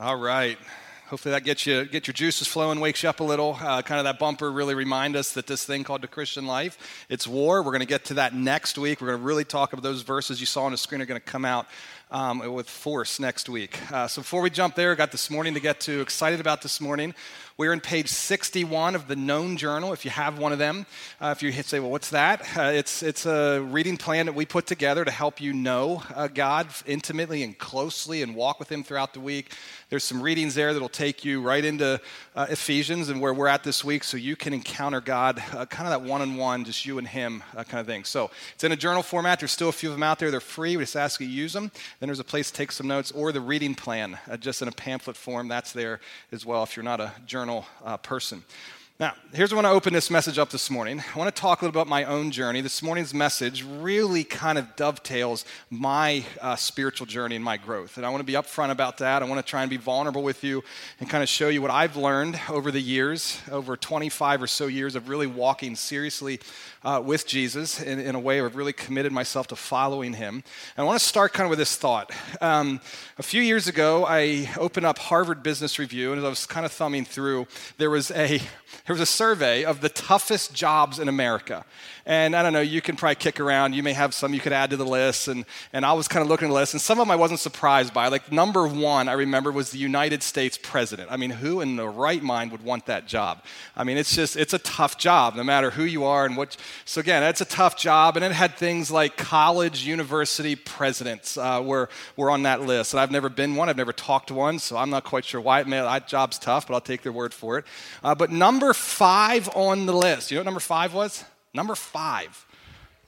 All right. Hopefully that gets you get your juices flowing, wakes you up a little. Uh, kind of that bumper really remind us that this thing called the Christian life, it's war. We're going to get to that next week. We're going to really talk about those verses you saw on the screen are going to come out um, with force next week. Uh, so before we jump there, got this morning to get to. Excited about this morning. We're in page 61 of the Known Journal, if you have one of them. Uh, if you say, well, what's that? Uh, it's, it's a reading plan that we put together to help you know uh, God intimately and closely and walk with Him throughout the week. There's some readings there that'll take you right into uh, Ephesians and where we're at this week so you can encounter God, uh, kind of that one on one, just you and Him uh, kind of thing. So it's in a journal format. There's still a few of them out there. They're free. We just ask you to use them. Then there's a place to take some notes or the reading plan, just in a pamphlet form. That's there as well if you're not a journal uh, person. Now, here's what I open this message up this morning. I want to talk a little about my own journey. This morning's message really kind of dovetails my uh, spiritual journey and my growth. And I want to be upfront about that. I want to try and be vulnerable with you and kind of show you what I've learned over the years, over 25 or so years of really walking seriously uh, with Jesus in, in, a way I've really committed myself to following him. And I want to start kind of with this thought. Um, a few years ago, I opened up Harvard Business Review, and as I was kind of thumbing through, there was a there was a survey of the toughest jobs in America. And I don't know, you can probably kick around. You may have some you could add to the list. And, and I was kind of looking at the list, and some of them I wasn't surprised by. Like number one, I remember, was the United States president. I mean, who in the right mind would want that job? I mean, it's just, it's a tough job, no matter who you are and what. So again, it's a tough job. And it had things like college, university presidents uh, were, were on that list. And I've never been one, I've never talked to one, so I'm not quite sure why. It may, that job's tough, but I'll take their word for it. Uh, but number five on the list, you know what number five was? Number five,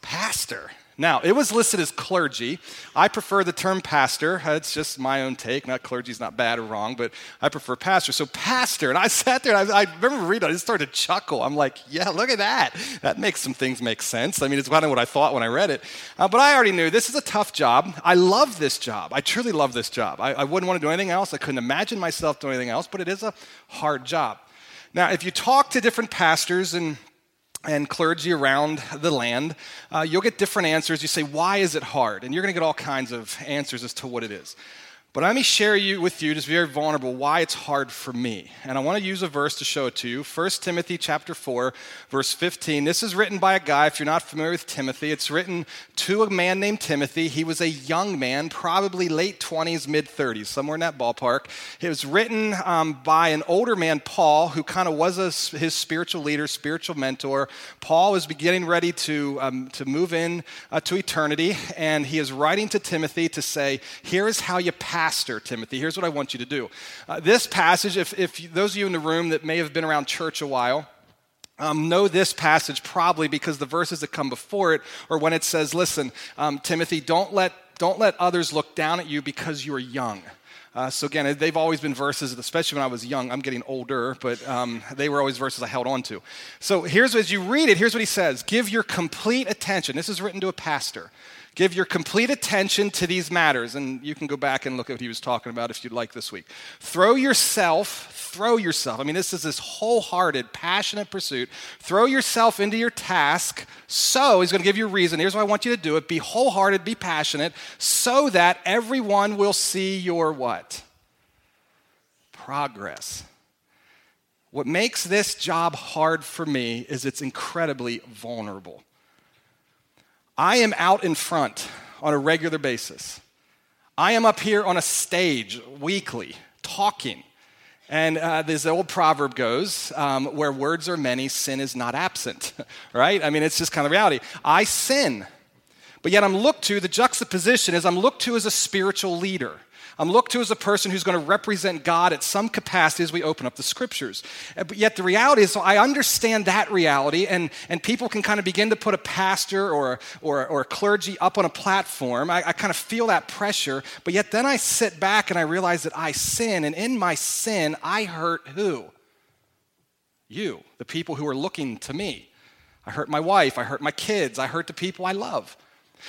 pastor. Now, it was listed as clergy. I prefer the term pastor. It's just my own take. Not clergy's not bad or wrong, but I prefer pastor. So, pastor. And I sat there and I, I remember reading it, I just started to chuckle. I'm like, yeah, look at that. That makes some things make sense. I mean, it's kind of what I thought when I read it. Uh, but I already knew this is a tough job. I love this job. I truly love this job. I, I wouldn't want to do anything else. I couldn't imagine myself doing anything else, but it is a hard job. Now, if you talk to different pastors and and clergy around the land, uh, you'll get different answers. You say, Why is it hard? And you're going to get all kinds of answers as to what it is. But let me share you with you, just very vulnerable, why it's hard for me. And I want to use a verse to show it to you. 1 Timothy chapter 4, verse 15. This is written by a guy, if you're not familiar with Timothy, it's written to a man named Timothy. He was a young man, probably late 20s, mid 30s, somewhere in that ballpark. It was written um, by an older man, Paul, who kind of was a, his spiritual leader, spiritual mentor. Paul was getting ready to, um, to move in uh, to eternity, and he is writing to Timothy to say, Here is how you pass pastor, Timothy. Here's what I want you to do. Uh, this passage, if, if those of you in the room that may have been around church a while, um, know this passage probably because the verses that come before it, or when it says, "Listen, um, Timothy, don't let don't let others look down at you because you are young." Uh, so again, they've always been verses, especially when I was young. I'm getting older, but um, they were always verses I held on to. So here's as you read it. Here's what he says: Give your complete attention. This is written to a pastor. Give your complete attention to these matters. And you can go back and look at what he was talking about if you'd like this week. Throw yourself, throw yourself. I mean, this is this wholehearted, passionate pursuit. Throw yourself into your task. So, he's going to give you a reason. Here's why I want you to do it be wholehearted, be passionate, so that everyone will see your what? Progress. What makes this job hard for me is it's incredibly vulnerable. I am out in front on a regular basis. I am up here on a stage weekly talking. And uh, this old proverb goes, um, where words are many, sin is not absent, right? I mean, it's just kind of reality. I sin, but yet I'm looked to, the juxtaposition is I'm looked to as a spiritual leader. I'm looked to as a person who's going to represent God at some capacity as we open up the scriptures. Uh, but yet the reality is, so I understand that reality, and, and people can kind of begin to put a pastor or, or, or a clergy up on a platform. I, I kind of feel that pressure, but yet then I sit back and I realize that I sin, and in my sin, I hurt who? You, the people who are looking to me. I hurt my wife, I hurt my kids, I hurt the people I love.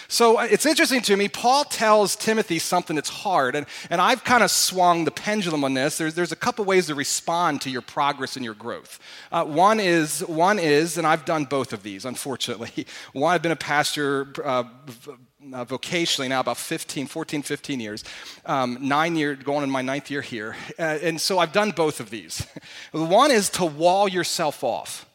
So uh, it's interesting to me. Paul tells Timothy something that's hard, and, and I've kind of swung the pendulum on this. There's, there's a couple ways to respond to your progress and your growth. Uh, one is, one is, and I've done both of these, unfortunately. One, I've been a pastor uh, uh, vocationally now about 15, 14, 15 years, um, nine years, going in my ninth year here. Uh, and so I've done both of these. One is to wall yourself off,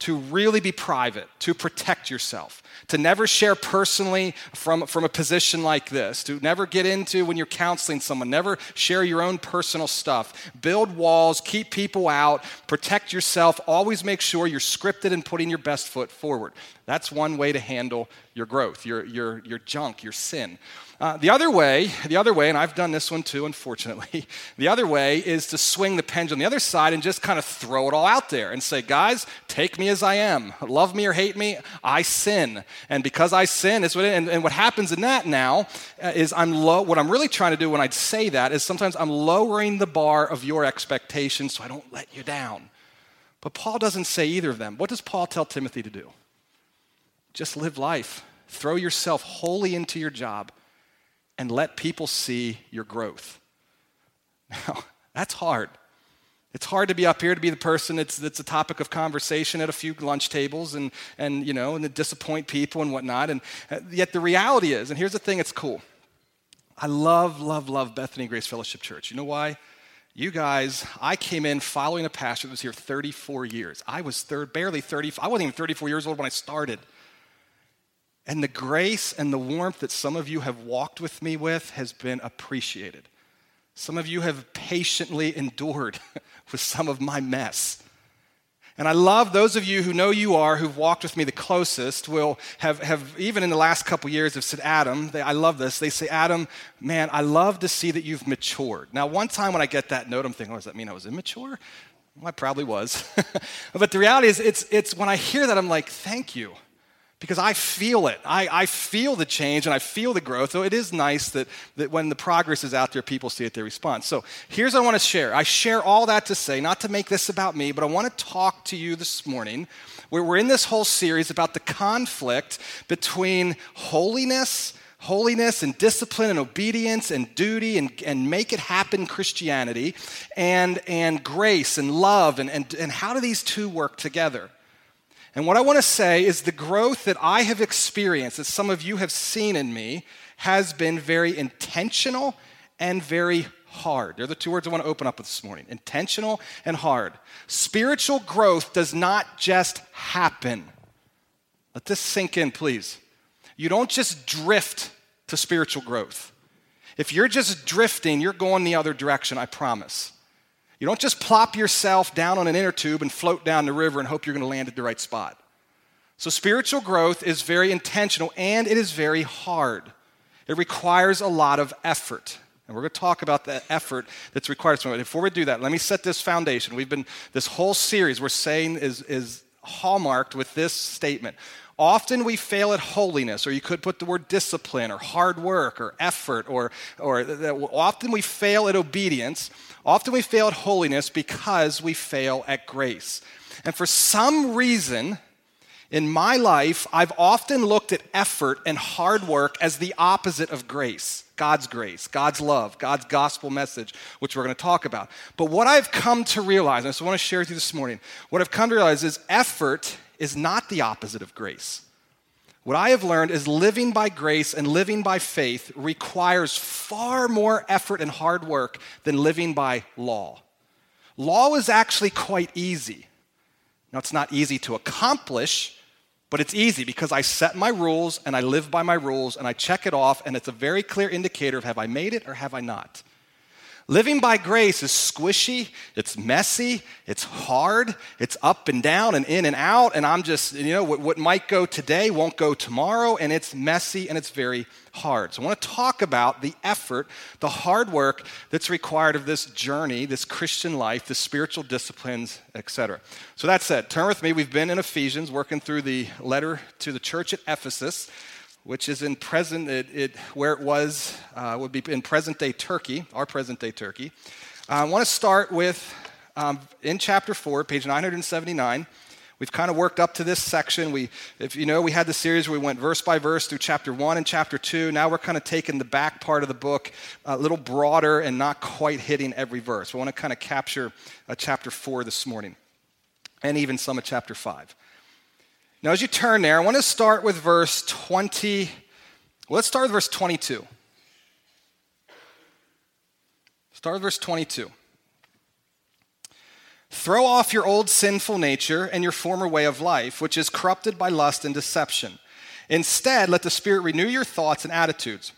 to really be private, to protect yourself, to never share personally from, from a position like this, to never get into when you're counseling someone, never share your own personal stuff. Build walls, keep people out, protect yourself, always make sure you're scripted and putting your best foot forward. That's one way to handle your growth, your, your, your junk, your sin. Uh, the other way, the other way, and I've done this one too, unfortunately, the other way is to swing the pendulum the other side and just kind of throw it all out there and say, guys, take me as I am. Love me or hate me, I sin. And because I sin, is what, and, and what happens in that now uh, is I'm low, what I'm really trying to do when I say that is sometimes I'm lowering the bar of your expectations so I don't let you down. But Paul doesn't say either of them. What does Paul tell Timothy to do? Just live life. Throw yourself wholly into your job and let people see your growth. Now, that's hard. It's hard to be up here to be the person that's, that's a topic of conversation at a few lunch tables and, and you know, and to disappoint people and whatnot. And uh, yet the reality is, and here's the thing, it's cool. I love, love, love Bethany Grace Fellowship Church. You know why? You guys, I came in following a pastor that was here 34 years. I was third, barely 30, I wasn't even 34 years old when I started. And the grace and the warmth that some of you have walked with me with has been appreciated. Some of you have patiently endured with some of my mess. And I love those of you who know you are, who've walked with me the closest, will have, have even in the last couple years, have said, Adam, they, I love this. They say, Adam, man, I love to see that you've matured. Now, one time when I get that note, I'm thinking, oh, does that mean I was immature? Well, I probably was. but the reality is, it's, it's when I hear that, I'm like, thank you because I feel it. I, I feel the change and I feel the growth. So it is nice that, that when the progress is out there, people see it, they respond. So here's what I want to share. I share all that to say, not to make this about me, but I want to talk to you this morning where we're in this whole series about the conflict between holiness holiness and discipline and obedience and duty and, and make it happen Christianity and, and grace and love and, and, and how do these two work together? And what I want to say is the growth that I have experienced, that some of you have seen in me, has been very intentional and very hard. They're the two words I want to open up with this morning intentional and hard. Spiritual growth does not just happen. Let this sink in, please. You don't just drift to spiritual growth. If you're just drifting, you're going the other direction, I promise. You don't just plop yourself down on an inner tube and float down the river and hope you're going to land at the right spot. So, spiritual growth is very intentional and it is very hard. It requires a lot of effort. And we're going to talk about the effort that's required. But Before we do that, let me set this foundation. We've been, this whole series we're saying is, is hallmarked with this statement. Often we fail at holiness, or you could put the word discipline, or hard work, or effort, or, or often we fail at obedience Often we fail at holiness because we fail at grace. And for some reason, in my life, I've often looked at effort and hard work as the opposite of grace God's grace, God's love, God's gospel message, which we're going to talk about. But what I've come to realize, and I just want to share with you this morning, what I've come to realize is effort is not the opposite of grace. What I have learned is living by grace and living by faith requires far more effort and hard work than living by law. Law is actually quite easy. Now, it's not easy to accomplish, but it's easy because I set my rules and I live by my rules and I check it off, and it's a very clear indicator of have I made it or have I not. Living by grace is squishy, it's messy, it's hard, it's up and down and in and out. And I'm just, you know, what, what, might go today won't go tomorrow, and it's messy and it's very hard. So I want to talk about the effort, the hard work that's required of this journey, this Christian life, the spiritual disciplines, etc. So that said, turn with me. We've been in Ephesians working through the letter to the church at Ephesus which is in present, it, it where it was, uh, would be in present day Turkey, our present day Turkey. Uh, I want to start with, um, in chapter 4, page 979. We've kind of worked up to this section. We, if you know, we had the series where we went verse by verse through chapter 1 and chapter 2. Now we're kind of taking the back part of the book a little broader and not quite hitting every verse. We want to kind of capture uh, chapter 4 this morning and even some of chapter 5. Now, as you turn there, I want to start with verse 20, Well, let's start with verse 22. Start with verse 22. Throw off your old sinful nature and your former way of life, which is corrupted by lust and deception. Instead, let the Spirit renew your thoughts and attitudes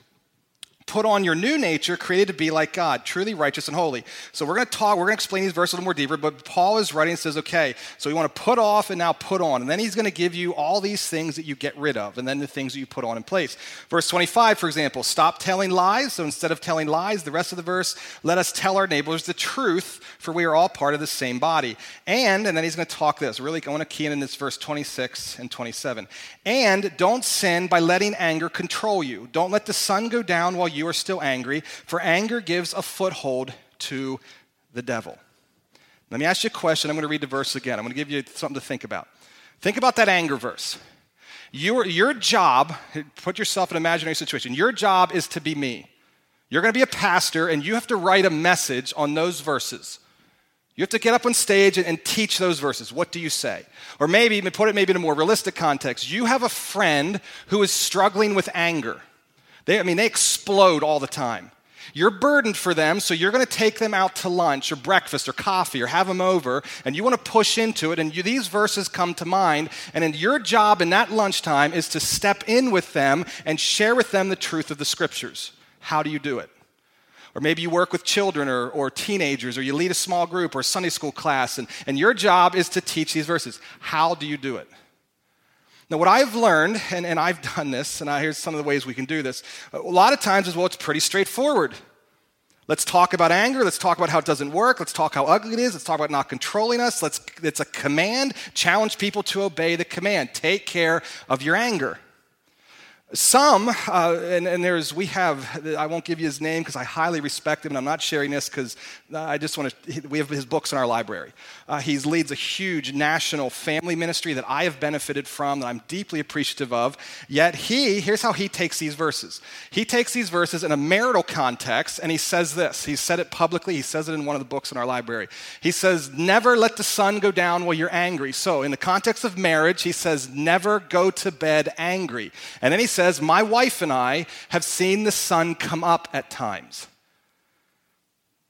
put on your new nature, created to be like God, truly righteous and holy. So we're going to talk, we're going to explain these verses a little more deeper, but Paul is writing and says, okay, so you want to put off and now put on. And then he's going to give you all these things that you get rid of, and then the things that you put on in place. Verse 25, for example, stop telling lies. So instead of telling lies, the rest of the verse, let us tell our neighbors the truth, for we are all part of the same body. And, and then he's going to talk this. Really, I want to key in this verse 26 and 27. And don't sin by letting anger control you. Don't let the sun go down while you you are still angry, for anger gives a foothold to the devil. Let me ask you a question. I'm going to read the verse again. I'm going to give you something to think about. Think about that anger verse. Your, your job, put yourself in an imaginary situation, your job is to be me. You're going to be a pastor, and you have to write a message on those verses. You have to get up on stage and, and, teach those verses. What do you say? Or maybe, put it maybe in a more realistic context, you have a friend who is struggling with anger. They, I mean, they explode all the time. You're burdened for them, so you're going to take them out to lunch or breakfast or coffee or have them over, and you want to push into it, and you, these verses come to mind. And then your job in that lunchtime is to step in with them and share with them the truth of the scriptures. How do you do it? Or maybe you work with children or, or teenagers, or you lead a small group or Sunday school class, and, and your job is to teach these verses. How do you do it? Now, what I've learned, and, and I've done this, and I, here's some of the ways we can do this, a lot of times is well, it's pretty straightforward. Let's talk about anger. Let's talk about how it doesn't work. Let's talk how ugly it is. Let's talk about not controlling us. Let's, it's a command. Challenge people to obey the command. Take care of your anger. Some, uh, and, and, there's, we have, I won't give you his name because I highly respect him, and I'm not sharing this because I just want to, we have his books in our library. Uh, he leads a huge national family ministry that I have benefited from, that I'm deeply appreciative of. Yet he, here's how he takes these verses. He takes these verses in a marital context, and he says this. He said it publicly, he says it in one of the books in our library. He says, Never let the sun go down while you're angry. So, in the context of marriage, he says, Never go to bed angry. And then he says, My wife and I have seen the sun come up at times.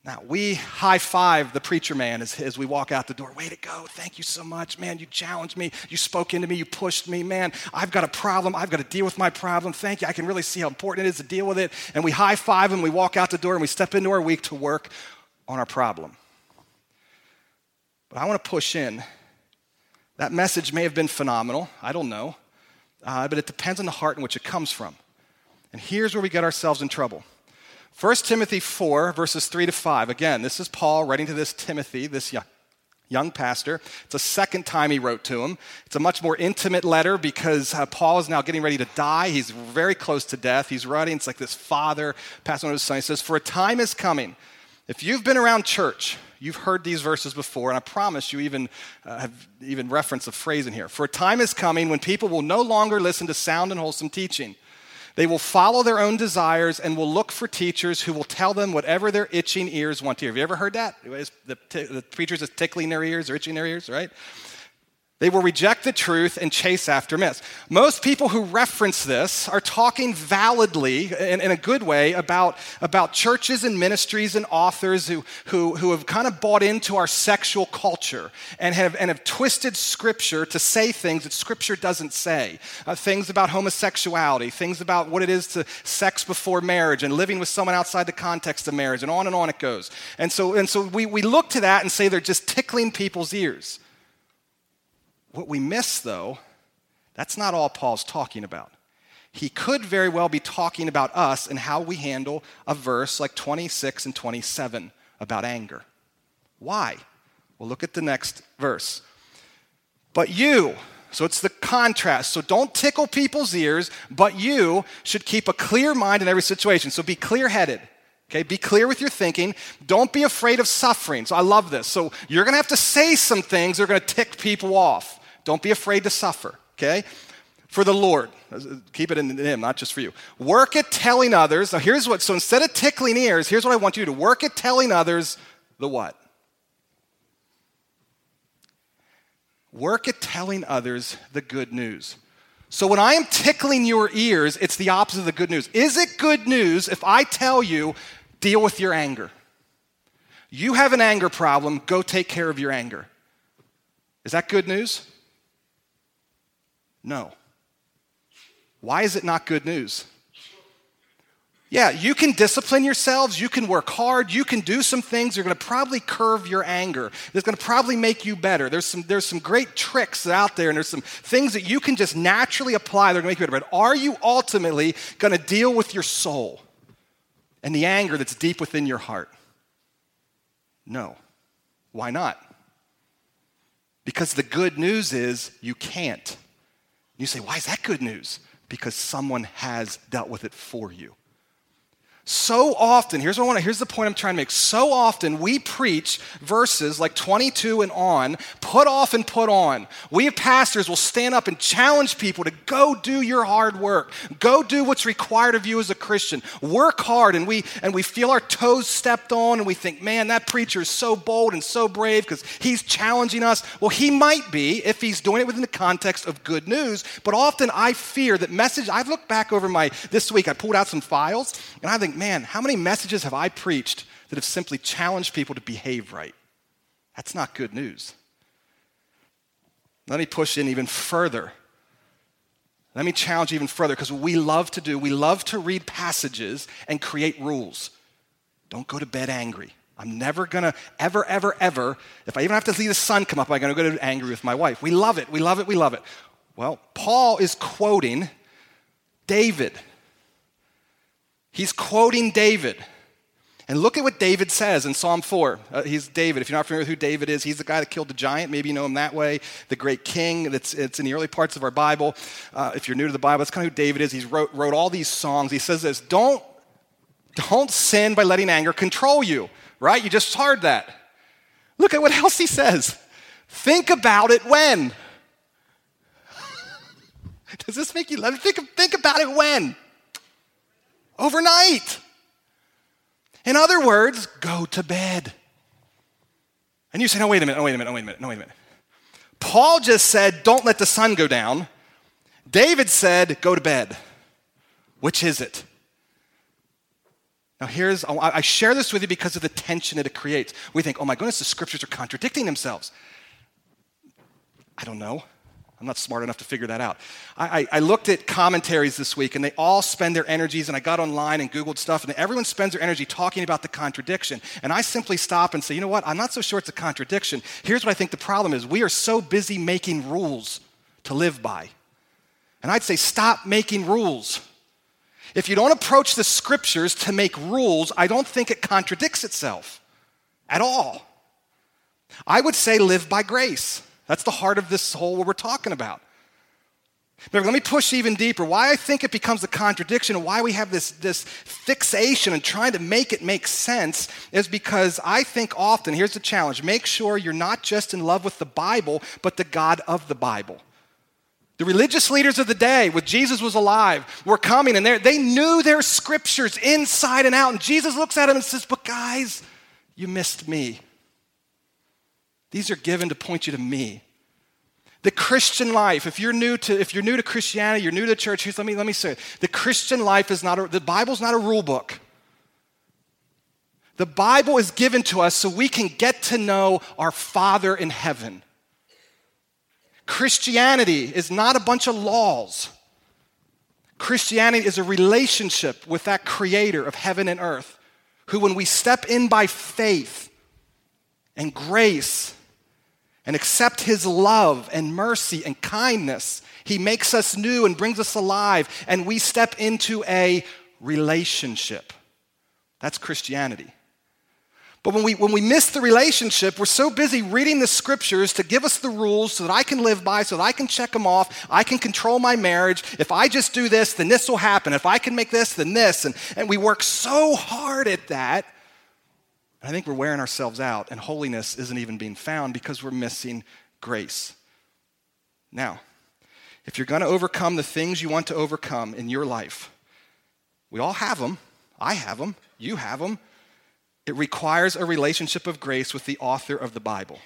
Now, we high five the preacher man as, as we walk out the door. Way to go. Thank you so much. Man, you challenged me. You spoke into me. You pushed me. Man, I've got a problem. I've got to deal with my problem. Thank you. I can really see how important it is to deal with it. And we high five and we walk out the door and we step into our week to work on our problem. But I want to push in. That message may have been phenomenal. I don't know uh, but it depends on the heart in which it comes from. And here's where we get ourselves in trouble. 1 Timothy 4, verses 3 to 5. Again, this is Paul writing to this Timothy, this young, young pastor. It's a second time he wrote to him. It's a much more intimate letter because uh, Paul is now getting ready to die. He's very close to death. He's writing, it's like this father passing on to his son. He says, For a time is coming. If you've been around church, You've heard these verses before, and I promise you even uh, have even referenced a phrase in here. For a time is coming when people will no longer listen to sound and wholesome teaching. They will follow their own desires and will look for teachers who will tell them whatever their itching ears want to hear. Have you ever heard that? The, the preachers is tickling their ears or itching their ears, right? They will reject the truth and chase after myths. Most people who reference this are talking validly, in, in, a good way, about, about churches and ministries and authors who, who, who have kind of bought into our sexual culture and have, and have twisted Scripture to say things that Scripture doesn't say. Uh, things about homosexuality, things about what it is to sex before marriage and living with someone outside the context of marriage, and on and on it goes. And so, and so we, we look to that and say they're just tickling people's ears. What we miss, though, that's not all Paul's talking about. He could very well be talking about us and how we handle a verse like 26 and 27 about anger. Why? Well, look at the next verse. But you, so it's the contrast. So don't tickle people's ears, but you should keep a clear mind in every situation. So be clear headed. Okay, be clear with your thinking. Don't be afraid of suffering. So I love this. So you're going to have to say some things that are going to tick people off. Don't be afraid to suffer, okay? For the Lord. Keep it in Him, not just for you. Work at telling others. Now, here's what, so instead of tickling ears, here's what I want you to do work at telling others the what? Work at telling others the good news. So when I am tickling your ears, it's the opposite of the good news. Is it good news if I tell you, deal with your anger? You have an anger problem, go take care of your anger. Is that good news? No. Why is it not good news? Yeah, you can discipline yourselves, you can work hard, you can do some things are going to probably curve your anger. That's going to probably make you better. There's some, there's some great tricks out there, and there's some things that you can just naturally apply that are going to make you better. But are you ultimately going to deal with your soul and the anger that's deep within your heart? No. Why not? Because the good news is you can't. You say, why is that good news? Because someone has dealt with it for you. So often, here's what I want to, here's the point I'm trying to make. So often we preach verses like 22 and on, put off and put on. We pastors will stand up and challenge people to go do your hard work. Go do what's required of you as a Christian. Work hard and we and we feel our toes stepped on and we think, "Man, that preacher is so bold and so brave because he's challenging us." Well, he might be if he's doing it within the context of good news, but often I fear that message I've looked back over my this week I pulled out some files and I think man, how many messages have I preached that have simply challenged people to behave right? That's not good news. Let me push in even further. Let me challenge even further because we love to do, we love to read passages and create rules. Don't go to bed angry. I'm never gonna, ever, ever, ever, if I even have to see the sun come up, I'm gonna go to angry with my wife. We love it, we love it, we love it. Well, Paul is quoting David. He's quoting David. And look at what David says in Psalm 4. Uh, he's David. If you're not familiar with who David is, he's the guy that killed the giant. Maybe you know him that way. The great king. That's, it's in the early parts of our Bible. Uh, if you're new to the Bible, that's kind of who David is. He wrote, wrote all these songs. He says this Don't, don't sin by letting anger control you, right? You just heard that. Look at what else he says. Think about it when. Does this make you love? Think, think about it when overnight. In other words, go to bed. And you say, no, wait a minute, no, wait a minute, no, wait a minute, no, wait a minute. Paul just said, don't let the sun go down. David said, go to bed. Which is it? Now, here's, I share this with you because of the tension that it creates. We think, oh my goodness, the scriptures are contradicting themselves. I don't know. I'm not smart enough to figure that out. I, I, I, looked at commentaries this week, and they all spend their energies, and I got online and Googled stuff, and everyone spends their energy talking about the contradiction. And I simply stop and say, you know what? I'm not so sure it's a contradiction. Here's what I think the problem is we are so busy making rules to live by. And I'd say, stop making rules. If you don't approach the scriptures to make rules, I don't think it contradicts itself at all. I would say, live by grace. That's the heart of this whole what we're talking about. But let me push even deeper. Why I think it becomes a contradiction and why we have this, this fixation and trying to make it make sense is because I think often, here's the challenge make sure you're not just in love with the Bible, but the God of the Bible. The religious leaders of the day, when Jesus was alive, were coming and they knew their scriptures inside and out. And Jesus looks at them and says, But guys, you missed me. These are given to point you to me. The Christian life, if you're new to, if you're new to Christianity, you're new to church, let me, let me say it. The Christian life is not a, the Bible's not a rule book. The Bible is given to us so we can get to know our Father in heaven. Christianity is not a bunch of laws. Christianity is a relationship with that creator of heaven and earth, who, when we step in by faith and grace, and accept his love and mercy and kindness, he makes us new and brings us alive, and we step into a relationship. That's Christianity. But when we, when we miss the relationship, we're so busy reading the scriptures to give us the rules so that I can live by, so that I can check them off, I can control my marriage. If I just do this, then this will happen. If I can make this, then this. And, and we work so hard at that I think we're wearing ourselves out, and holiness isn't even being found because we're missing grace. Now, if you're going to overcome the things you want to overcome in your life, we all have them. I have them. You have them. It requires a relationship of grace with the author of the Bible.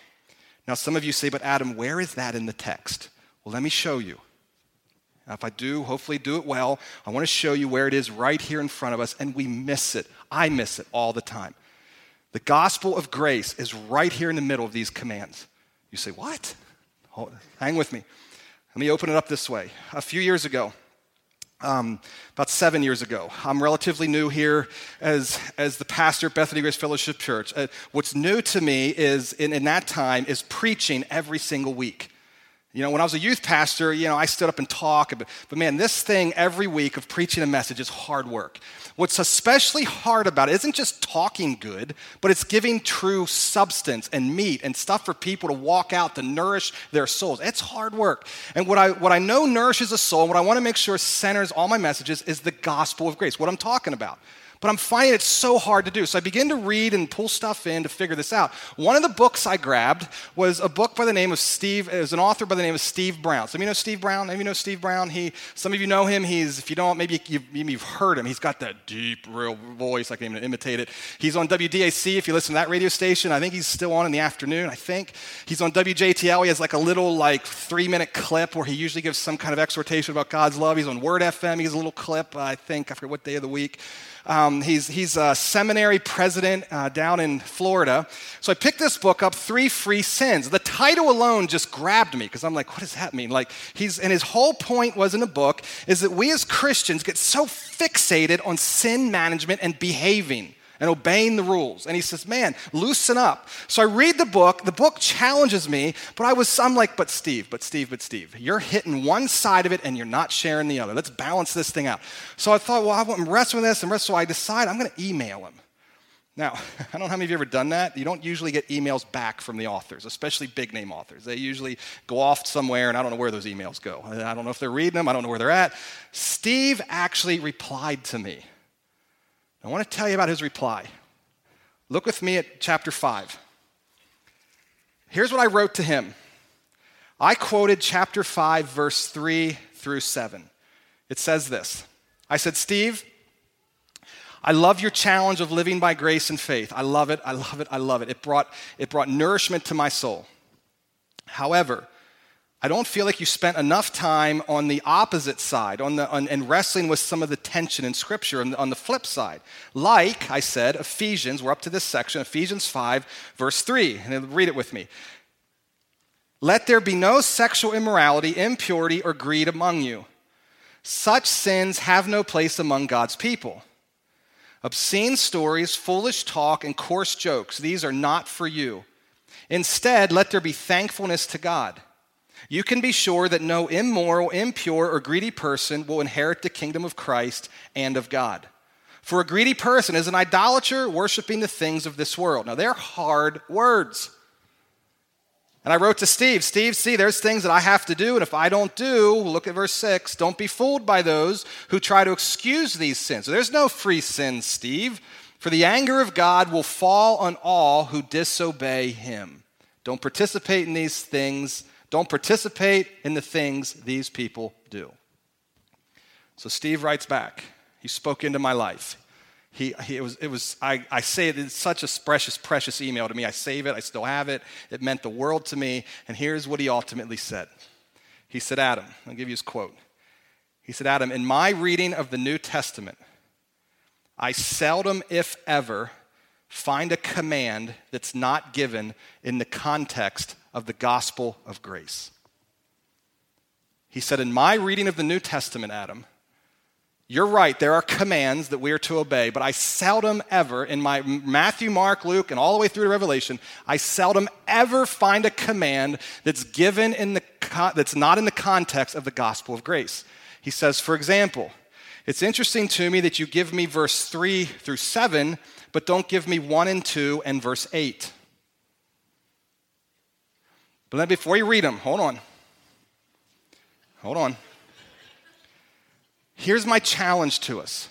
Now, some of you say, but Adam, where is that in the text? Well, let me show you. If I do, hopefully do it well. I want to show you where it is right here in front of us, and we miss it. I miss it all the time. The gospel of grace is right here in the middle of these commands. You say, What? Hold, hang with me. Let me open it up this way. A few years ago, um, about seven years ago. I'm relatively new here as, as the pastor at Bethany Grace Fellowship Church. Uh, what's new to me is, in, in that time, is preaching every single week. You know, when I was a youth pastor, you know, I stood up and talked, but, but man, this thing every week of preaching a message is hard work. What's especially hard about it isn't just talking good, but it's giving true substance and meat and stuff for people to walk out to nourish their souls. It's hard work. And what I, what I know nourishes a soul, what I want to make sure centers all my messages is the gospel of grace, what I'm talking about but I'm finding it so hard to do. So I begin to read and pull stuff in to figure this out. One of the books I grabbed was a book by the name of Steve, it was an author by the name of Steve Brown. Some of you know Steve Brown? Maybe you know Steve Brown? He, some of you know him. He's, if you don't, maybe you've, you've heard him. He's got that deep, real voice. I can't even imitate it. He's on WDAC if you listen to that radio station. I think he's still on in the afternoon, I think. He's on WJTL. He has like a little like three minute clip where he usually gives some kind of exhortation about God's love. He's on Word FM. He has a little clip, I think, I forget what day of the week. Um, he's, he's a seminary president uh, down in Florida. So I picked this book up, Three Free Sins. The title alone just grabbed me because I'm like, what does that mean? Like, he's, and his whole point was in the book is that we as Christians get so fixated on sin management and behaving and obeying the rules. And he says, Man, loosen up. So I read the book. The book challenges me, but I was, I'm like, But Steve, but Steve, but Steve, you're hitting one side of it and you're not sharing the other. Let's balance this thing out. So I thought, Well, I'm wrestling this and wrestling. So I decide I'm going to email him. Now, I don't know how many of you have ever done that. You don't usually get emails back from the authors, especially big name authors. They usually go off somewhere, and I don't know where those emails go. I don't know if they're reading them, I don't know where they're at. Steve actually replied to me. I want to tell you about his reply. Look with me at chapter 5. Here's what I wrote to him. I quoted chapter 5, verse 3 through 7. It says this I said, Steve, I love your challenge of living by grace and faith. I love it, I love it, I love it. It brought, it brought nourishment to my soul. However, I don't feel like you spent enough time on the opposite side, on the, on, and wrestling with some of the tension in Scripture on the, on the flip side. Like I said, Ephesians, we're up to this section, Ephesians 5, verse 3. And read it with me. Let there be no sexual immorality, impurity, or greed among you. Such sins have no place among God's people. Obscene stories, foolish talk, and coarse jokes, these are not for you. Instead, let there be thankfulness to God. You can be sure that no immoral, impure, or greedy person will inherit the kingdom of Christ and of God. For a greedy person is an idolater worshiping the things of this world. Now, they're hard words. And I wrote to Steve, Steve, see, there's things that I have to do, and if I don't do, look at verse 6, don't be fooled by those who try to excuse these sins. So there's no free sin, Steve, for the anger of God will fall on all who disobey him. Don't participate in these things don't participate in the things these people do. So Steve writes back. He spoke into my life. He, he, it was, it was I, I say it, it's such a precious, precious email to me. I save it, I still have it. It meant the world to me. And here's what he ultimately said He said, Adam, I'll give you his quote. He said, Adam, in my reading of the New Testament, I seldom, if ever, find a command that's not given in the context of the gospel of grace. He said, In my reading of the New Testament, Adam, you're right, there are commands that we are to obey, but I seldom ever, in my Matthew, Mark, Luke, and all the way through to Revelation, I seldom ever find a command that's given in the, that's not in the context of the gospel of grace. He says, for example, it's interesting to me that you give me verse 3 through 7, but don't give me 1 and 2 and verse 8. But then before you read them, hold on. Hold on. Here's my challenge to us.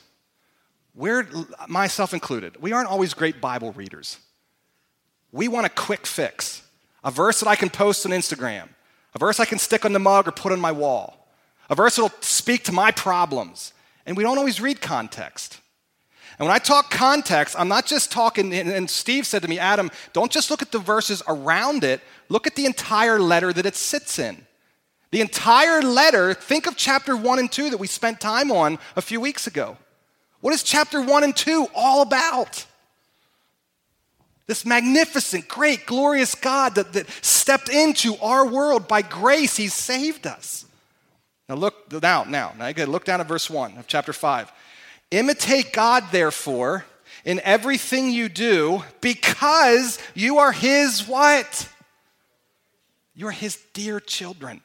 We're, myself included, we aren't always great Bible readers. We want a quick fix, a verse that I can post on Instagram, a verse I can stick on the mug or put on my wall, a verse that'll speak to my problems. And we don't always read context. And when I talk context, I'm not just talking, and Steve said to me, Adam, don't just look at the verses around it, look at the entire letter that it sits in. The entire letter, think of chapter 1 and 2 that we spent time on a few weeks ago. What is chapter 1 and 2 all about? This magnificent, great, glorious God that, that stepped into our world by grace, He saved us. Now look now, now, now you look down at verse 1 of chapter 5. Imitate God, therefore, in everything you do, because you are his what? You are his dear children.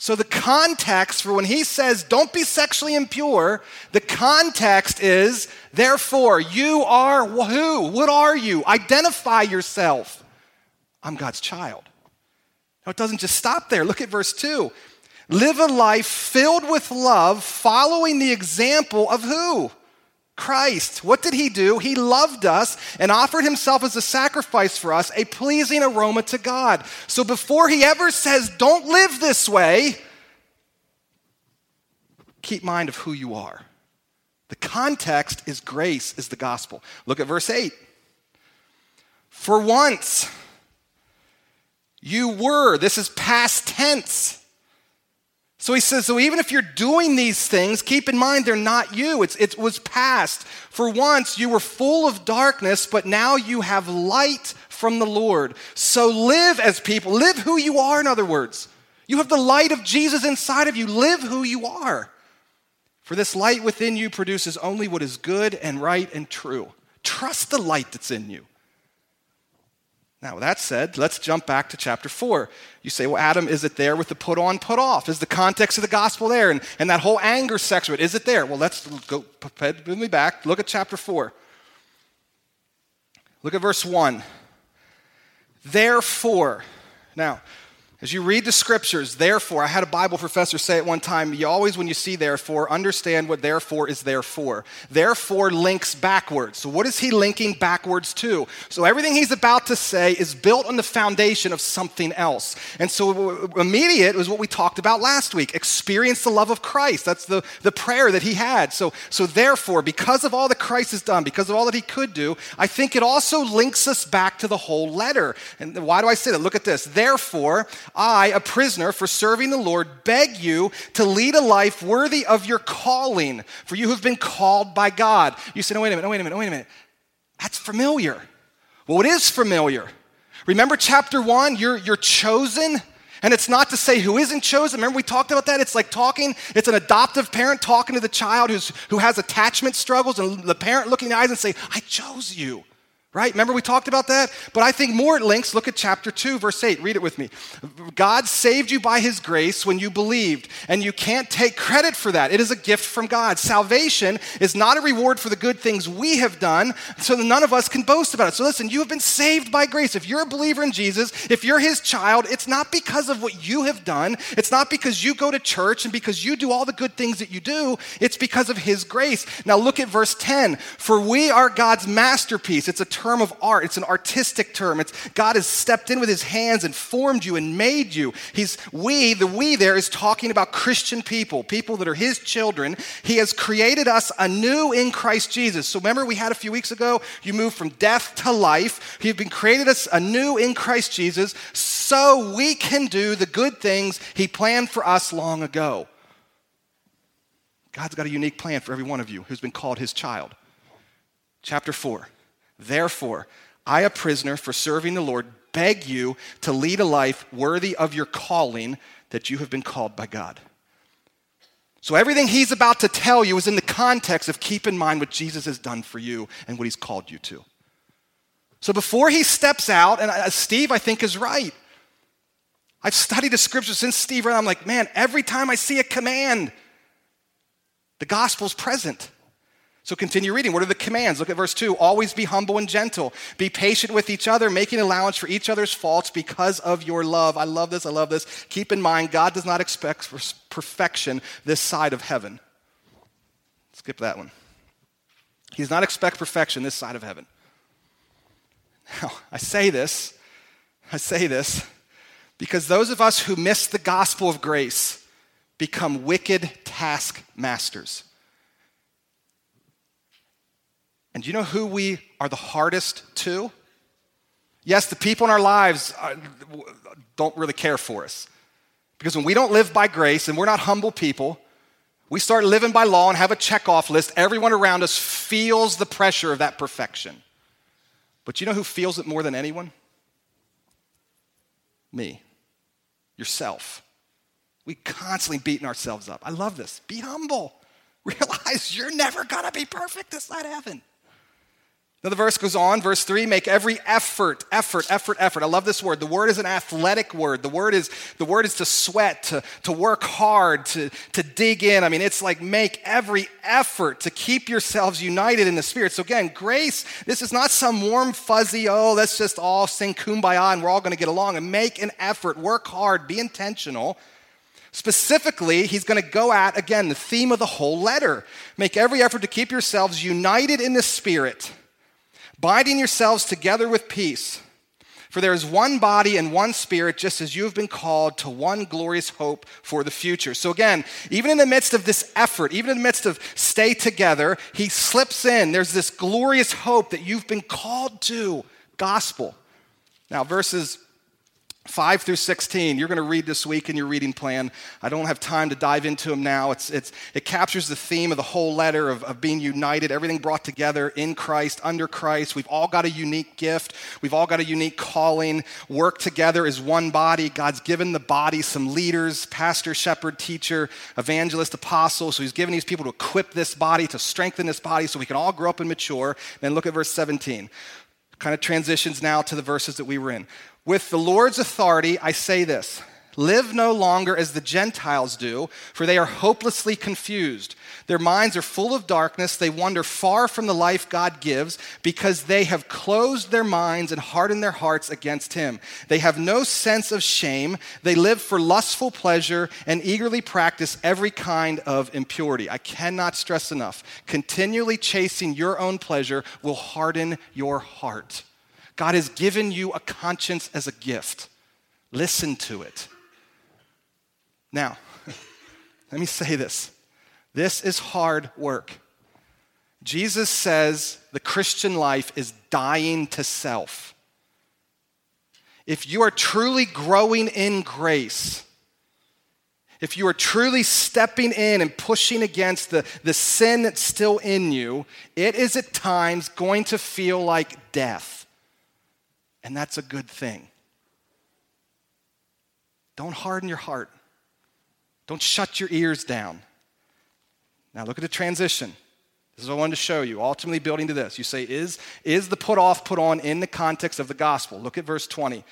So, the context for when he says, don't be sexually impure, the context is, therefore, you are who? What are you? Identify yourself. I'm God's child. Now, it doesn't just stop there. Look at verse 2. Live a life filled with love, following the example of who? Christ. What did he do? He loved us and offered himself as a sacrifice for us, a pleasing aroma to God. So before he ever says, don't live this way, keep mind of who you are. The context is grace, is the gospel. Look at verse 8. For once, you were, this is past tense. So he says, so even if you're doing these things, keep in mind they're not you. It's, it was past. For once you were full of darkness, but now you have light from the Lord. So live as people. Live who you are, in other words. You have the light of Jesus inside of you. Live who you are. For this light within you produces only what is good and right and true. Trust the light that's in you. Now, with that said, let's jump back to chapter 4. You say, well, Adam, is it there with the put on, put off? Is the context of the gospel there? And, and that whole anger section is it there? Well, let's go, with me back. Look at chapter 4. Look at verse 1. Therefore, now, as you read the scriptures, therefore, I had a Bible professor say at one time, you always, when you see therefore, understand what therefore is therefore. Therefore links backwards. So, what is he linking backwards to? So, everything he's about to say is built on the foundation of something else. And so, immediate was what we talked about last week experience the love of Christ. That's the, the prayer that he had. So, so, therefore, because of all that Christ has done, because of all that he could do, I think it also links us back to the whole letter. And why do I say that? Look at this. Therefore, I, a prisoner for serving the Lord, beg you to lead a life worthy of your calling, for you have been called by God. You say, no, wait a minute, no, wait a minute, no, wait a minute. That's familiar. Well, it is familiar. Remember chapter one, you're, you're chosen. And it's not to say who isn't chosen. Remember, we talked about that? It's like talking, it's an adoptive parent talking to the child who's, who has attachment struggles, and the parent looking in the eyes and say, I chose you. Right? Remember we talked about that? But I think more it links. Look at chapter 2, verse 8. Read it with me. God saved you by his grace when you believed, and you can't take credit for that. It is a gift from God. Salvation is not a reward for the good things we have done, so that none of us can boast about it. So listen, you have been saved by grace. If you're a believer in Jesus, if you're his child, it's not because of what you have done. It's not because you go to church and because you do all the good things that you do. It's because of his grace. Now look at verse 10. For we are God's masterpiece. It's a term of art, it's an artistic term. It's God has stepped in with his hands and formed you and made you. He's we, the we there is talking about Christian people, people that are his children. He has created us anew in Christ Jesus. So remember we had a few weeks ago, you moved from death to life. He's been created us anew in Christ Jesus so we can do the good things he planned for us long ago. God's got a unique plan for every one of you who's been called his child. Chapter 4. Therefore, I, a prisoner for serving the Lord, beg you to lead a life worthy of your calling that you have been called by God. So, everything he's about to tell you is in the context of keep in mind what Jesus has done for you and what he's called you to. So, before he steps out, and Steve, I think, is right. I've studied the scripture since Steve and I'm like, man, every time I see a command, the gospel's present. So continue reading. What are the commands? Look at verse 2. Always be humble and gentle. Be patient with each other, making allowance for each other's faults because of your love. I love this. I love this. Keep in mind, God does not expect perfection this side of heaven. Skip that one. He does not expect perfection this side of heaven. Now, I say this, I say this because those of us who miss the gospel of grace become wicked taskmasters. And do you know who we are the hardest to? Yes, the people in our lives uh, don't really care for us. Because when we don't live by grace and we're not humble people, we start living by law and have a checkoff list. Everyone around us feels the pressure of that perfection. But you know who feels it more than anyone? Me, yourself. We constantly beating ourselves up. I love this. Be humble. Realize you're never gonna be perfect this side of heaven. Now the verse goes on, verse 3, make every effort, effort, effort, effort. I love this word. The word is an athletic word. The word is the word is to sweat, to, to work hard, to, to dig in. I mean, it's like make every effort to keep yourselves united in the spirit. So again, grace, this is not some warm, fuzzy, oh, let's just all sing kumbaya and we're all gonna get along. And make an effort, work hard, be intentional. Specifically, he's going to go at, again, the theme of the whole letter. Make every effort to keep yourselves united in the Spirit binding yourselves together with peace. For there is one body and one spirit, just as you have been called to one glorious hope for the future. So, again, even in the midst of this effort, even in the midst of stay together, he slips in. There's this glorious hope that you've been called to gospel. Now, verses 5 through 16, you're going to read this week in your reading plan. I don't have time to dive into them now. It's, it's, it captures the theme of the whole letter of, of being united, everything brought together in Christ, under Christ. We've all got a unique gift, we've all got a unique calling. Work together as one body. God's given the body some leaders pastor, shepherd, teacher, evangelist, apostle. So he's given these people to equip this body, to strengthen this body so we can all grow up and mature. Then look at verse 17 kind of transitions now to the verses that we were in. With the Lord's authority, I say this Live no longer as the Gentiles do, for they are hopelessly confused. Their minds are full of darkness. They wander far from the life God gives because they have closed their minds and hardened their hearts against Him. They have no sense of shame. They live for lustful pleasure and eagerly practice every kind of impurity. I cannot stress enough. Continually chasing your own pleasure will harden your heart. God has given you a conscience as a gift. Listen to it. Now, let me say this this is hard work. Jesus says the Christian life is dying to self. If you are truly growing in grace, if you are truly stepping in and pushing against the, the sin that's still in you, it is at times going to feel like death. And that's a good thing. Don't harden your heart. Don't shut your ears down. Now, look at the transition. This is what I wanted to show you, ultimately building to this. You say, is, is the put off put on in the context of the gospel? Look at verse 20.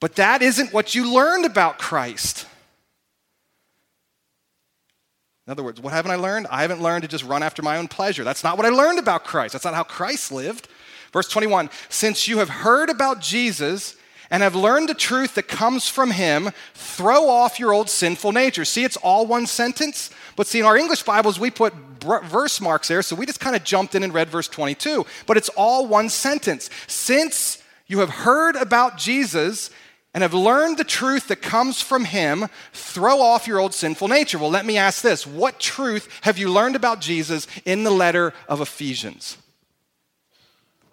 But that isn't what you learned about Christ. In other words, what haven't I learned? I haven't learned to just run after my own pleasure. That's not what I learned about Christ. That's not how Christ lived. Verse 21 Since you have heard about Jesus and have learned the truth that comes from him, throw off your old sinful nature. See, it's all one sentence. But see, in our English Bibles, we put verse marks there, so we just kind of jumped in and read verse 22. But it's all one sentence. Since you have heard about Jesus and have learned the truth that comes from him, throw off your old sinful nature. Well, let me ask this What truth have you learned about Jesus in the letter of Ephesians?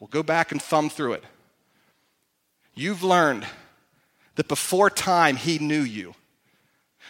We'll go back and thumb through it. You've learned that before time, He knew you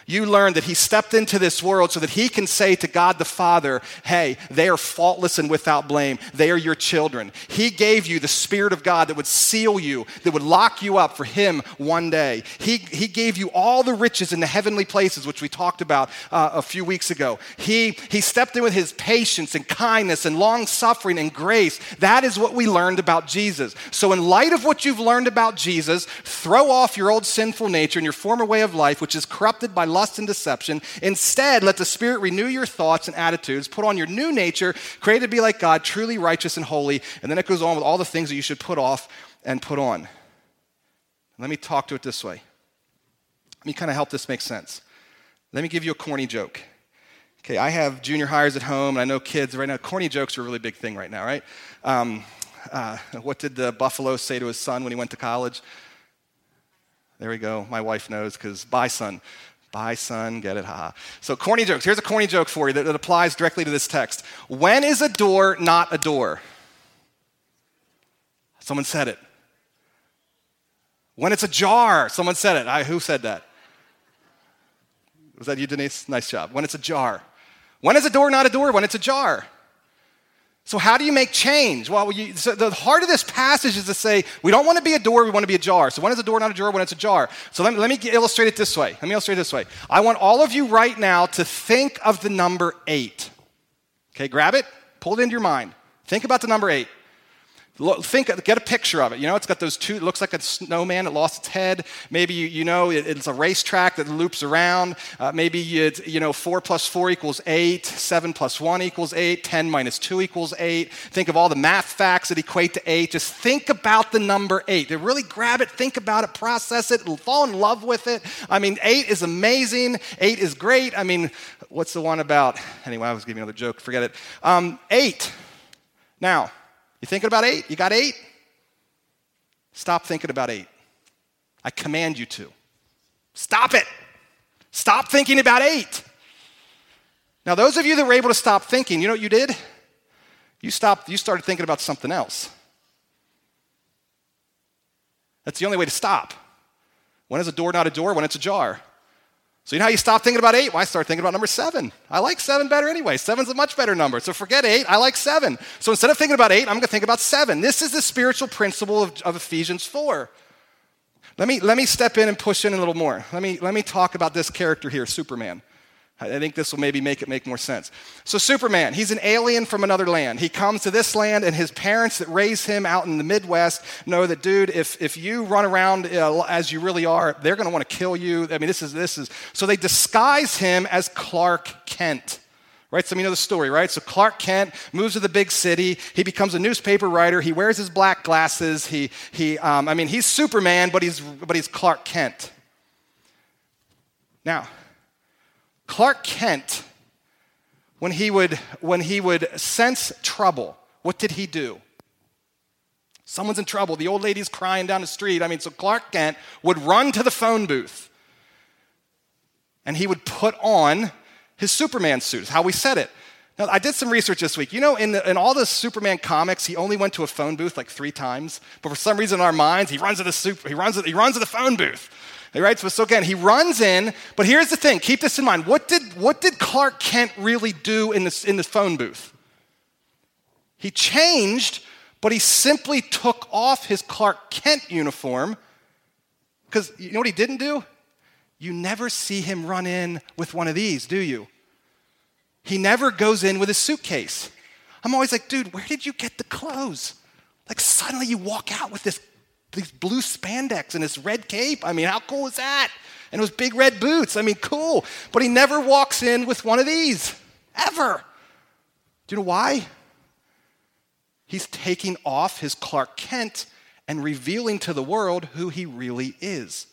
you learn that he stepped into this world so that he can say to God the Father, Hey, they are faultless and without blame. They are your children. He gave you the Spirit of God that would seal you, that would lock you up for him one day. He, he gave you all the riches in the heavenly places, which we talked about uh, a few weeks ago. He, he stepped in with his patience and kindness and long suffering and grace. That is what we learned about Jesus. So, in light of what you've learned about Jesus, throw off your old sinful nature and your former way of life, which is corrupted by lust and deception. Instead, let the Spirit renew your thoughts and attitudes. Put on your new nature, created to be like God, truly righteous and holy. And then it goes on with all the things that you should put off and put on. Let me talk to it this way. Let me kind of help this make sense. Let me give you a corny joke. Okay, I have junior highers at home, and I know kids right now. Corny jokes are a really big thing right now, right? Um, uh, what did the buffalo say to his son when he went to college? There we go. My wife knows because bye, son. Bye, son, get it, ha. So, corny jokes. Here's a corny joke for you that, that applies directly to this text. When is a door not a door? Someone said it. When it's a jar, someone said it. I, who said that? Was that you, Denise? Nice job. When it's a jar. When is a door not a door? When it's a jar. So, how do you make change? Well, you, so the heart of this passage is to say we don't want to be a door, we want to be a jar. So, when is a door not a jar? When it's a jar. So, let me, let me illustrate it this way. Let me illustrate it this way. I want all of you right now to think of the number eight. Okay, grab it, pull it into your mind. Think about the number eight. Think, get a picture of it. You know, it's got those two, it looks like a snowman that lost its head. Maybe, you, you know, it, it's a racetrack that loops around. Uh, maybe, it's, you know, 4 plus 4 equals 8, 7 plus 1 equals 8, 10 minus 2 equals 8. Think of all the math facts that equate to 8. Just think about the number 8. To really grab it, think about it, process it, fall in love with it. I mean, 8 is amazing. 8 is great. I mean, what's the one about? Anyway, I was giving another joke. Forget it. Um, 8. Now, you thinking about eight? You got eight? Stop thinking about eight. I command you to. Stop it. Stop thinking about eight. Now, those of you that were able to stop thinking, you know what you did? You stopped, you started thinking about something else. That's the only way to stop. When is a door not a door? When it's a jar. So you know how you stop thinking about eight? I start thinking about number seven. I like seven better anyway. Seven's a much better number. So forget eight. I like seven. So instead of thinking about eight, I'm going to think about seven. This is the spiritual principle of, of Ephesians 4. Let me, let me step in and push in a little more. Let me, let me talk about this character here, Superman. I think this will maybe make it make more sense. So, Superman, he's an alien from another land. He comes to this land, and his parents that raise him out in the Midwest know that, dude, if, if you run around uh, as you really are, they're going to want to kill you. I mean, this is, this is. So, they disguise him as Clark Kent. Right? Of you know the story, right? So Clark Kent moves to the big city. He becomes a newspaper writer. He wears his black glasses. He, he um, I mean, he's Superman, but he's, but he's Clark Kent. Now, Clark Kent, when he would, when he would sense trouble, what did he do? Someone's in trouble. The old lady's crying down the street. I mean, so Clark Kent would run to the phone booth and he would put on his Superman suit, how we said it. Now, I did some research this week. You know, in, the, in all the Superman comics, he only went to a phone booth like three times. But for some reason in our minds, he runs to the, super, he runs he runs to the phone booth. Right? So, so again, he runs in, but here's the thing keep this in mind. What did, what did Clark Kent really do in, this, in the phone booth? He changed, but he simply took off his Clark Kent uniform. Because you know what he didn't do? You never see him run in with one of these, do you? He never goes in with a suitcase. I'm always like, dude, where did you get the clothes? Like, suddenly you walk out with this these blue spandex and this red cape. I mean, how cool is that? And those big red boots. I mean, cool. But he never walks in with one of these, ever. Do you know why? He's taking off his Clark Kent and revealing to the world who he really is.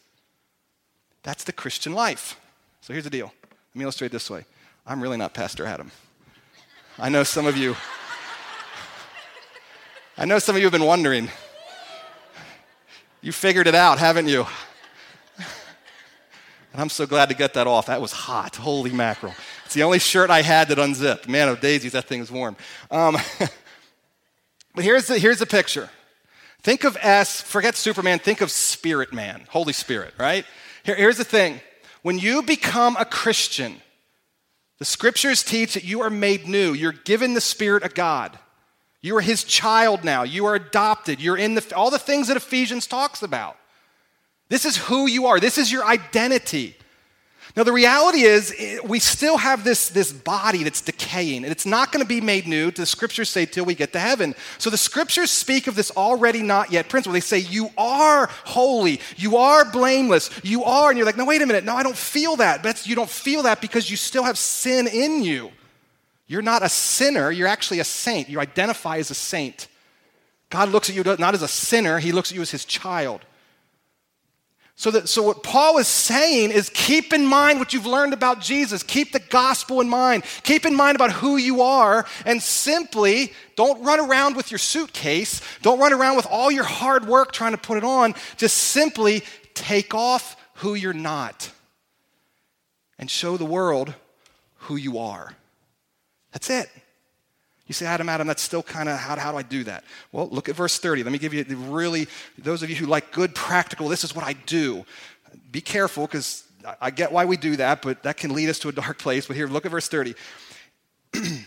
That's the Christian life. So here's the deal. Let me illustrate this way. I'm really not Pastor Adam. I know some of you. I know some of you have been wondering you figured it out, haven't you? And I'm so glad to get that off. That was hot. Holy mackerel. It's the only shirt I had that unzipped. Man of daisies, that thing is warm. Um, but here's the, here's the picture. Think of S, forget Superman, think of Spirit Man, Holy Spirit, right? Here, here's the thing. When you become a Christian, the scriptures teach that you are made new. You're given the Spirit of God. You are his child now. You are adopted. You're in the, all the things that Ephesians talks about. This is who you are. This is your identity. Now, the reality is, we still have this, this body that's decaying, and it's not going to be made new, the scriptures say, till we get to heaven. So the scriptures speak of this already not yet principle. They say, You are holy, you are blameless, you are, and you're like, No, wait a minute, no, I don't feel that. But you don't feel that because you still have sin in you. You're not a sinner, you're actually a saint. You identify as a saint. God looks at you not as a sinner, He looks at you as His child. So, that, so what Paul is saying is keep in mind what you've learned about Jesus. Keep the gospel in mind. Keep in mind about who you are, and simply don't run around with your suitcase. Don't run around with all your hard work trying to put it on. Just simply take off who you're not and show the world who you are. That's it. You say, Adam, Adam, that's still kind of, how, how do I do that? Well, look at verse 30. Let me give you the really, those of you who like good practical, this is what I do. Be careful because I get why we do that, but that can lead us to a dark place. But here, look at verse 30.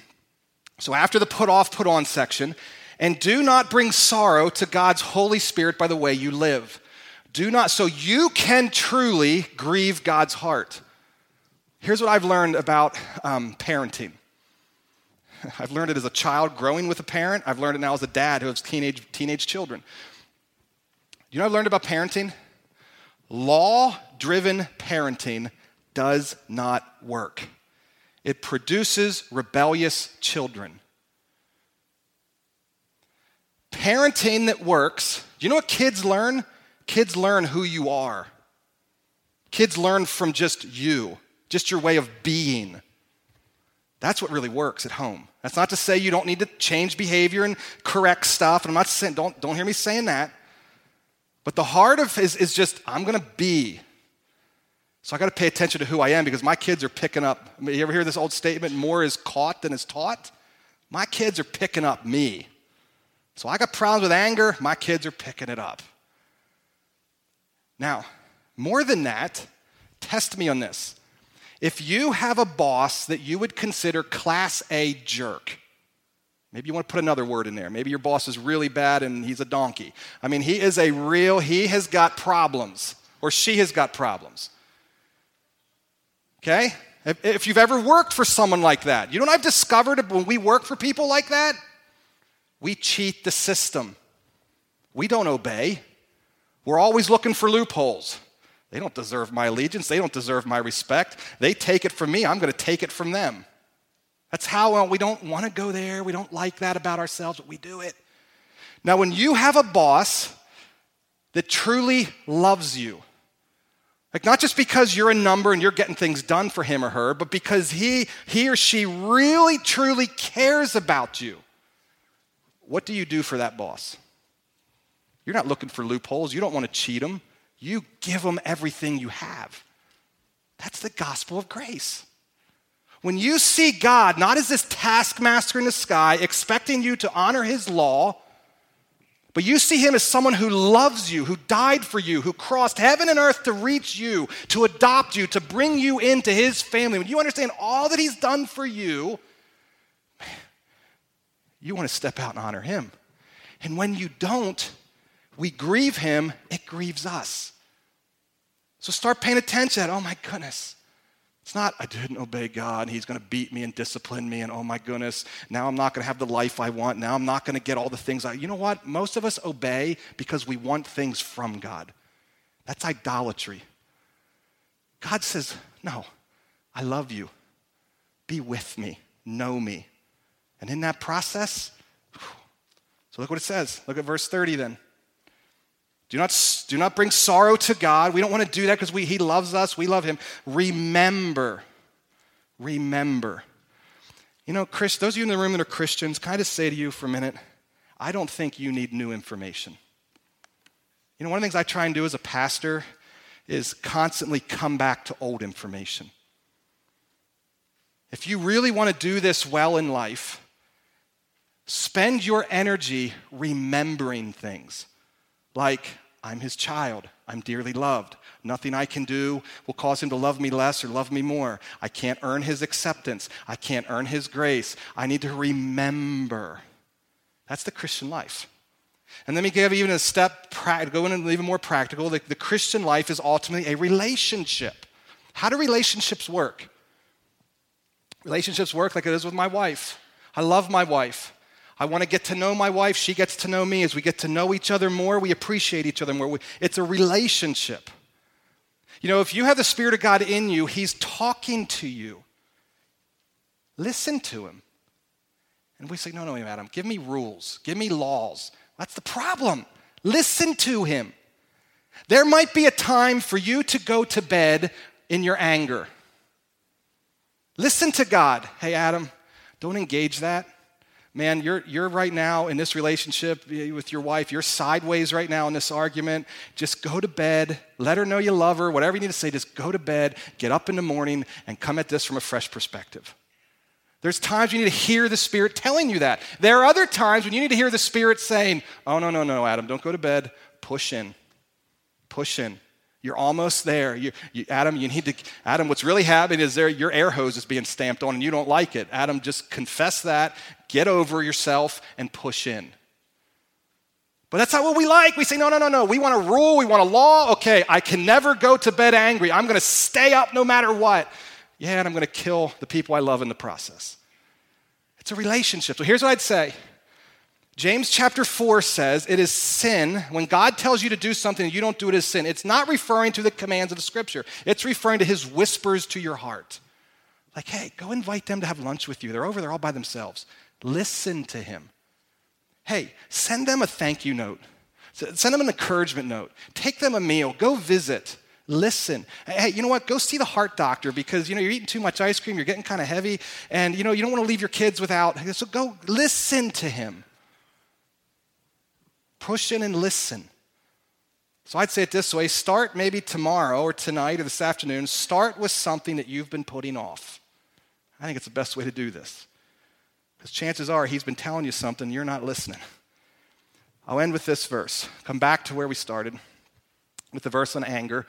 so after the put off, put on section, and do not bring sorrow to God's Holy Spirit by the way you live. Do not, so you can truly grieve God's heart. Here's what I've learned about um, parenting. I've learned it as a child growing with a parent. I've learned it now as a dad who has teenage, teenage children. You know I've learned about parenting? Law driven parenting does not work, it produces rebellious children. Parenting that works, you know what kids learn? Kids learn who you are. Kids learn from just you, just your way of being. That's what really works at home. That's not to say you don't need to change behavior and correct stuff. And I'm not saying, don't, don't hear me saying that. But the heart of is, is just, I'm going to be. So I got to pay attention to who I am because my kids are picking up. You ever hear this old statement, more is caught than is taught? My kids are picking up me. So I got problems with anger, my kids are picking it up. Now, more than that, test me on this. If you have a boss that you would consider class A jerk, Maybe you want to put another word in there. Maybe your boss is really bad and he's a donkey. I mean, he is a real, he has got problems, or she has got problems. Okay? If, if you've ever worked for someone like that, you know what I've discovered when we work for people like that? We cheat the system. We don't obey. We're always looking for loopholes. They don't deserve my allegiance. They don't deserve my respect. They take it from me. I'm going to take it from them. That's how well, we don't want to go there. We don't like that about ourselves, but we do it. Now, when you have a boss that truly loves you, like not just because you're a number and you're getting things done for him or her, but because he, he or she really truly cares about you, what do you do for that boss? You're not looking for loopholes. You don't want to cheat them. You give them everything you have. That's the gospel of grace. When you see God not as this taskmaster in the sky expecting you to honor his law, but you see him as someone who loves you, who died for you, who crossed heaven and earth to reach you, to adopt you, to bring you into his family. When you understand all that he's done for you, you want to step out and honor him. And when you don't, we grieve him, it grieves us. So start paying attention. Oh my goodness. It's not, I didn't obey God, He's going to beat me and discipline me, and oh my goodness, now I'm not going to have the life I want. Now I'm not going to get all the things I. You know what? Most of us obey because we want things from God. That's idolatry. God says, No, I love you. Be with me, know me. And in that process, so look what it says. Look at verse 30 then. Do not, do not bring sorrow to God. We don't want to do that because He loves us. We love Him. Remember. Remember. You know, Chris, those of you in the room that are Christians, can I just say to you for a minute, I don't think you need new information. You know, one of the things I try and do as a pastor is constantly come back to old information. If you really want to do this well in life, spend your energy remembering things like I'm his child. I'm dearly loved. Nothing I can do will cause him to love me less or love me more. I can't earn his acceptance. I can't earn his grace. I need to remember. That's the Christian life. And let me give even a step, go in and even more practical. The, the Christian life is ultimately a relationship. How do relationships work? Relationships work like it is with my wife. I love my wife. I want to get to know my wife. She gets to know me. As we get to know each other more, we appreciate each other more. It's a relationship. You know, if you have the Spirit of God in you, He's talking to you. Listen to Him. And we say, no, no, Adam, give me rules, give me laws. That's the problem. Listen to Him. There might be a time for you to go to bed in your anger. Listen to God. Hey, Adam, don't engage that man, you're, you're right now in this relationship with your wife, you're sideways right now in this argument. Just go to bed, let her know you love her, whatever you need to say, just go to bed, get up in the morning, and come at this from a fresh perspective. There's times you need to hear the Spirit telling you that. There are other times when you need to hear the Spirit saying, Oh, no, no, no, Adam, don't go to bed. Push in. Push in. You're almost there. You, you, Adam, you need to, Adam, what's really happening is there, your air hose is being stamped on and you don't like it. Adam, just confess that, get over yourself, and push in. But that's not what we like. We say, no, no, no, no. We want a rule, we want a law. Okay, I can never go to bed angry. I'm going to stay up no matter what. Yeah, and I'm going to kill the people I love in the process. It's a relationship. So here's what I'd say James chapter 4 says it is sin when God tells you to do something and you don't do it as sin. It's not referring to the commands of the scripture, it's referring to his whispers to your heart. Like, hey, go invite them to have lunch with you. They're over there all by themselves. Listen to him. Hey, send them a thank you note. Send them an encouragement note. Take them a meal. Go visit. Listen. Hey, you know what? Go see the heart doctor because you know you're eating too much ice cream, you're getting kind of heavy, and you know you don't want to leave your kids without. So go listen to him. Push in and listen. So I'd say it this way start maybe tomorrow or tonight or this afternoon. Start with something that you've been putting off. I think it's the best way to do this. Because chances are he's been telling you something, you're not listening. I'll end with this verse. Come back to where we started with the verse on anger.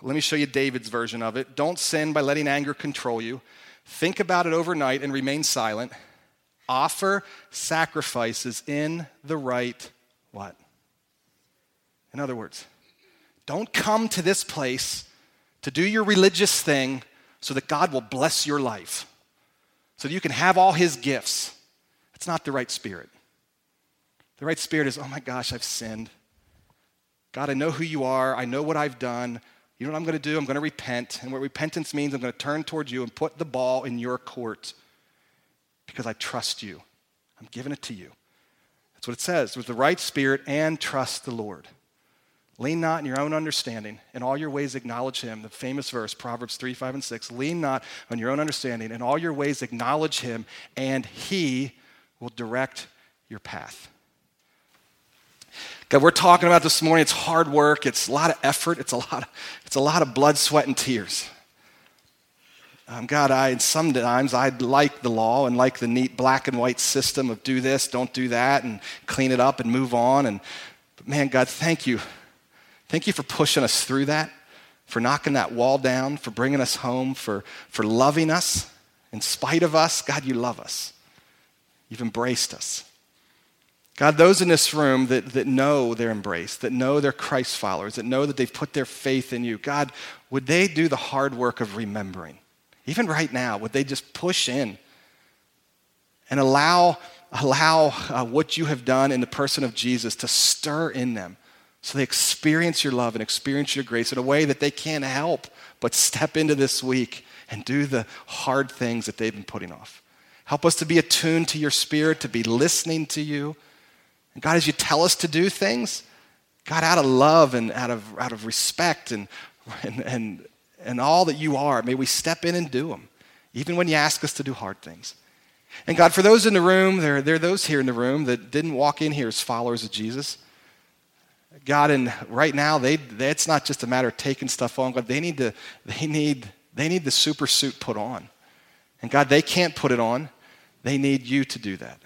Let me show you David's version of it. Don't sin by letting anger control you. Think about it overnight and remain silent. Offer sacrifices in the right what? In other words, don't come to this place to do your religious thing so that God will bless your life, so that you can have all his gifts. It's not the right spirit. The right spirit is, oh my gosh, I've sinned. God, I know who you are. I know what I've done. You know what I'm going to do? I'm going to repent. And what repentance means, I'm going to turn towards you and put the ball in your court because I trust you. I'm giving it to you. That's what it says with the right spirit and trust the Lord. Lean not in your own understanding. In all your ways, acknowledge him. The famous verse, Proverbs 3, 5, and 6. Lean not on your own understanding. In all your ways, acknowledge him, and he will direct your path. God, we're talking about this morning. It's hard work, it's a lot of effort, it's a lot of, it's a lot of blood, sweat, and tears. Um, God, I sometimes I'd like the law and like the neat black and white system of do this, don't do that, and clean it up and move on. And but man, God, thank you, thank you for pushing us through that, for knocking that wall down, for bringing us home, for for loving us in spite of us. God, you love us. You've embraced us. God, those in this room that, that know they're embraced, that know they're Christ followers, that know that they've put their faith in you, God, would they do the hard work of remembering? Even right now, would they just push in and allow, allow uh, what you have done in the person of Jesus to stir in them so they experience your love and experience your grace in a way that they can't help but step into this week and do the hard things that they've been putting off. Help us to be attuned to your spirit, to be listening to you. And God, as you tell us to do things, God, out of love and out of, out of respect and, and, and and all that you are, may we step in and do them, even when you ask us to do hard things. And God, for those in the room, there, there are those here in the room that didn't walk in here as followers of Jesus. God, and right now, they, it's not just a matter of taking stuff on. God, they need, to, they, need, they need the super suit put on. And God, they can't put it on. They need you to do that.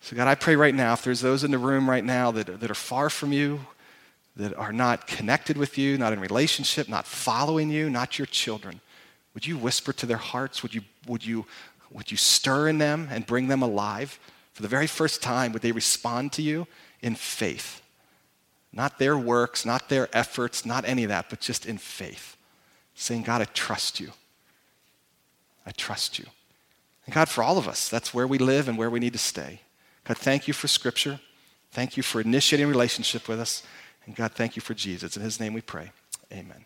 So, God, I pray right now, if there's those in the room right now that, that are far from you, that are not connected with you, not in relationship, not following you, not your children, would you whisper to their hearts? Would you, would you, would you stir in them and bring them alive? For the very first time, would they respond to you in faith? Not their works, not their efforts, not any of that, but just in faith. Saying, God, I trust you. I trust you. And God, for all of us, that's where we live and where we need to stay. God, thank you for Scripture. Thank you for initiating relationship with us. And God, thank you for Jesus. In his name we pray. Amen.